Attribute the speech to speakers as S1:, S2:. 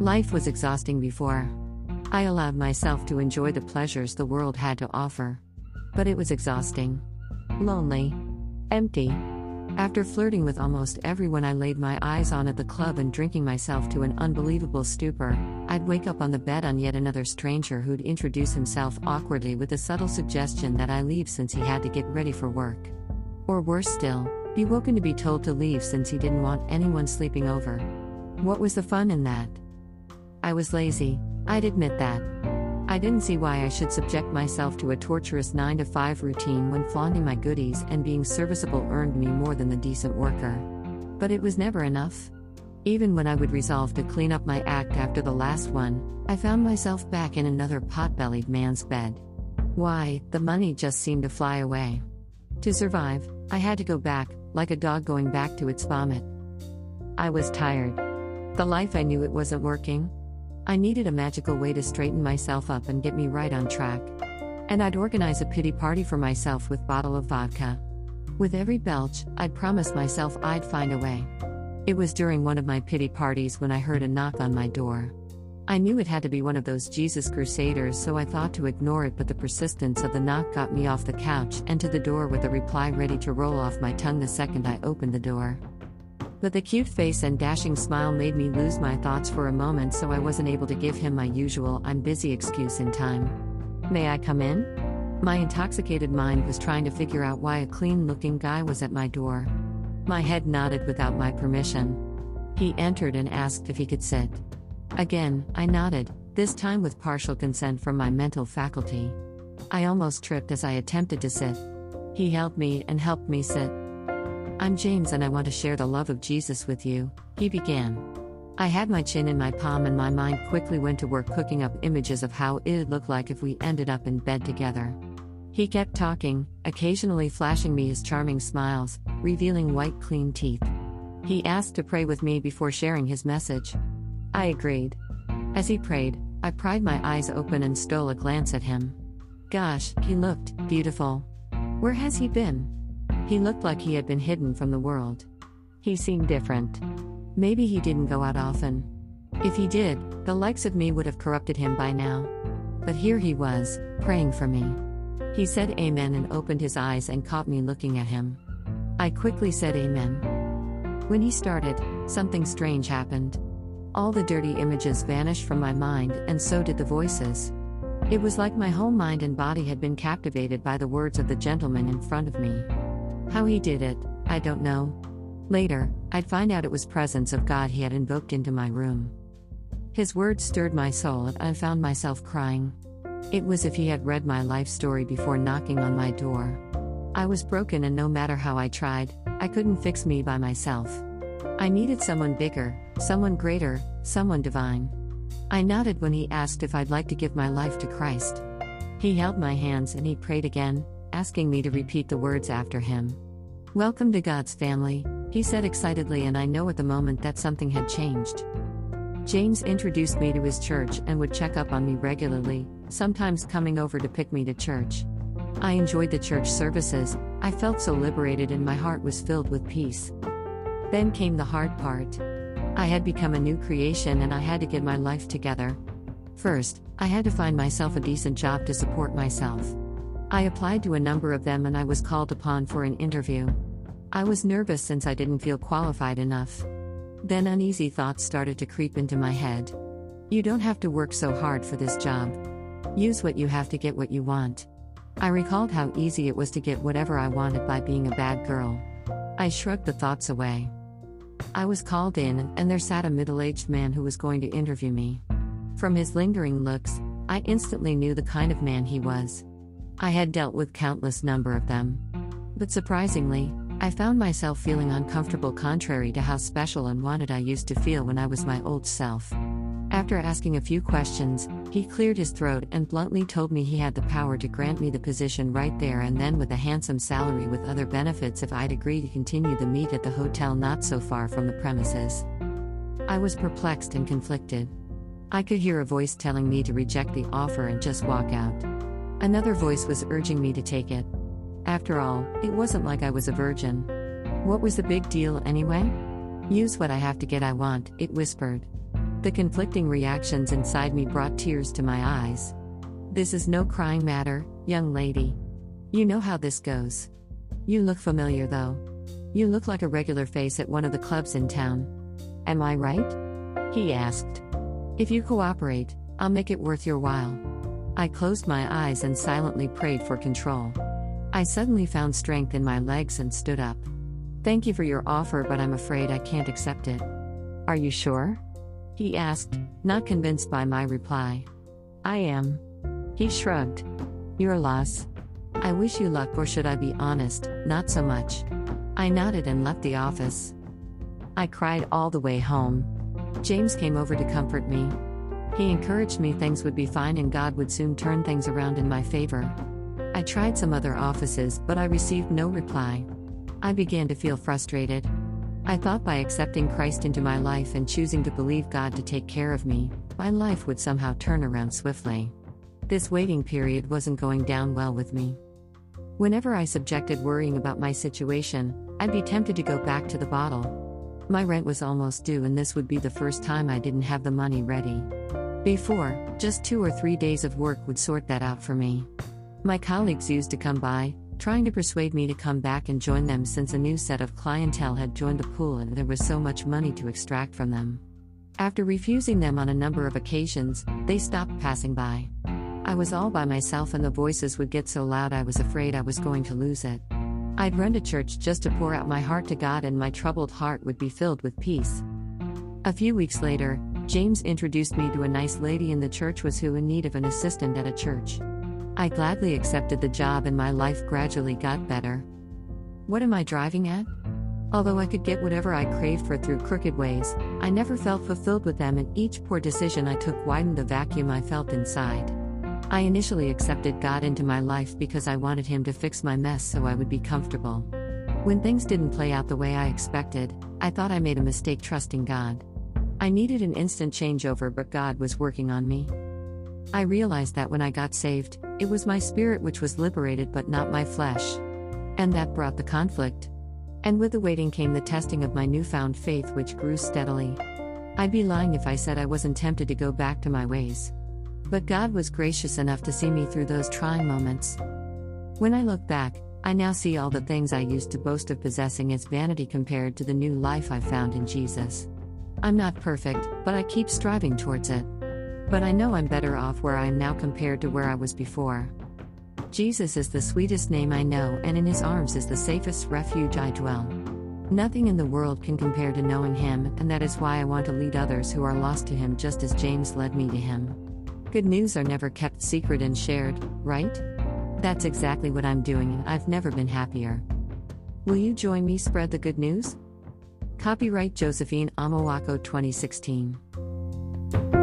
S1: Life was exhausting before. I allowed myself to enjoy the pleasures the world had to offer. But it was exhausting. Lonely. Empty. After flirting with almost everyone I laid my eyes on at the club and drinking myself to an unbelievable stupor, I'd wake up on the bed on yet another stranger who'd introduce himself awkwardly with a subtle suggestion that I leave since he had to get ready for work. Or worse still, be woken to be told to leave since he didn't want anyone sleeping over. What was the fun in that? I was lazy, I'd admit that. I didn't see why I should subject myself to a torturous 9 to 5 routine when flaunting my goodies and being serviceable earned me more than the decent worker. But it was never enough. Even when I would resolve to clean up my act after the last one, I found myself back in another pot bellied man's bed. Why, the money just seemed to fly away. To survive, I had to go back, like a dog going back to its vomit. I was tired. The life I knew it wasn't working. I needed a magical way to straighten myself up and get me right on track. And I'd organize a pity party for myself with bottle of vodka. With every belch, I'd promise myself I'd find a way. It was during one of my pity parties when I heard a knock on my door. I knew it had to be one of those Jesus Crusaders, so I thought to ignore it, but the persistence of the knock got me off the couch and to the door with a reply ready to roll off my tongue the second I opened the door. But the cute face and dashing smile made me lose my thoughts for a moment, so I wasn't able to give him my usual I'm busy excuse in time. May I come in? My intoxicated mind was trying to figure out why a clean looking guy was at my door. My head nodded without my permission. He entered and asked if he could sit. Again, I nodded, this time with partial consent from my mental faculty. I almost tripped as I attempted to sit. He helped me and helped me sit. I'm James and I want to share the love of Jesus with you, he began. I had my chin in my palm and my mind quickly went to work cooking up images of how it'd look like if we ended up in bed together. He kept talking, occasionally flashing me his charming smiles, revealing white, clean teeth. He asked to pray with me before sharing his message. I agreed. As he prayed, I pried my eyes open and stole a glance at him. Gosh, he looked beautiful. Where has he been? He looked like he had been hidden from the world. He seemed different. Maybe he didn't go out often. If he did, the likes of me would have corrupted him by now. But here he was, praying for me. He said amen and opened his eyes and caught me looking at him. I quickly said amen. When he started, something strange happened. All the dirty images vanished from my mind, and so did the voices. It was like my whole mind and body had been captivated by the words of the gentleman in front of me. How he did it, I don't know. Later, I'd find out it was presence of God he had invoked into my room. His words stirred my soul and I found myself crying. It was if he had read my life story before knocking on my door. I was broken and no matter how I tried, I couldn't fix me by myself. I needed someone bigger, someone greater, someone divine. I nodded when he asked if I'd like to give my life to Christ. He held my hands and he prayed again, asking me to repeat the words after him. Welcome to God's family, he said excitedly, and I know at the moment that something had changed. James introduced me to his church and would check up on me regularly, sometimes coming over to pick me to church. I enjoyed the church services, I felt so liberated and my heart was filled with peace. Then came the hard part. I had become a new creation and I had to get my life together. First, I had to find myself a decent job to support myself. I applied to a number of them and I was called upon for an interview. I was nervous since I didn't feel qualified enough. Then uneasy thoughts started to creep into my head. You don't have to work so hard for this job. Use what you have to get what you want. I recalled how easy it was to get whatever I wanted by being a bad girl. I shrugged the thoughts away. I was called in, and there sat a middle aged man who was going to interview me. From his lingering looks, I instantly knew the kind of man he was. I had dealt with countless number of them. But surprisingly, I found myself feeling uncomfortable contrary to how special and wanted I used to feel when I was my old self. After asking a few questions, he cleared his throat and bluntly told me he had the power to grant me the position right there and then with a handsome salary with other benefits if I'd agree to continue the meet at the hotel not so far from the premises. I was perplexed and conflicted. I could hear a voice telling me to reject the offer and just walk out. Another voice was urging me to take it. After all, it wasn't like I was a virgin. What was the big deal anyway? Use what I have to get I want, it whispered. The conflicting reactions inside me brought tears to my eyes. This is no crying matter, young lady. You know how this goes. You look familiar though. You look like a regular face at one of the clubs in town. Am I right? He asked. If you cooperate, I'll make it worth your while. I closed my eyes and silently prayed for control. I suddenly found strength in my legs and stood up. Thank you for your offer, but I'm afraid I can't accept it. Are you sure? He asked, not convinced by my reply. I am. He shrugged. Your loss. I wish you luck, or should I be honest, not so much. I nodded and left the office. I cried all the way home. James came over to comfort me. He encouraged me things would be fine and God would soon turn things around in my favor. I tried some other offices, but I received no reply. I began to feel frustrated. I thought by accepting Christ into my life and choosing to believe God to take care of me, my life would somehow turn around swiftly. This waiting period wasn't going down well with me. Whenever I subjected worrying about my situation, I'd be tempted to go back to the bottle. My rent was almost due, and this would be the first time I didn't have the money ready. Before, just two or three days of work would sort that out for me. My colleagues used to come by, trying to persuade me to come back and join them since a new set of clientele had joined the pool and there was so much money to extract from them. After refusing them on a number of occasions, they stopped passing by. I was all by myself and the voices would get so loud I was afraid I was going to lose it. I'd run to church just to pour out my heart to God and my troubled heart would be filled with peace. A few weeks later, James introduced me to a nice lady in the church was who in need of an assistant at a church. I gladly accepted the job and my life gradually got better. What am I driving at? Although I could get whatever I craved for through crooked ways, I never felt fulfilled with them, and each poor decision I took widened the vacuum I felt inside. I initially accepted God into my life because I wanted Him to fix my mess so I would be comfortable. When things didn't play out the way I expected, I thought I made a mistake trusting God. I needed an instant changeover, but God was working on me. I realized that when I got saved, it was my spirit which was liberated, but not my flesh. And that brought the conflict. And with the waiting came the testing of my newfound faith, which grew steadily. I'd be lying if I said I wasn't tempted to go back to my ways. But God was gracious enough to see me through those trying moments. When I look back, I now see all the things I used to boast of possessing as vanity compared to the new life I found in Jesus. I'm not perfect, but I keep striving towards it. But I know I'm better off where I am now compared to where I was before. Jesus is the sweetest name I know, and in his arms is the safest refuge I dwell. Nothing in the world can compare to knowing him, and that is why I want to lead others who are lost to him just as James led me to him. Good news are never kept secret and shared, right? That's exactly what I'm doing, and I've never been happier. Will you join me spread the good news? Copyright Josephine Amawako 2016.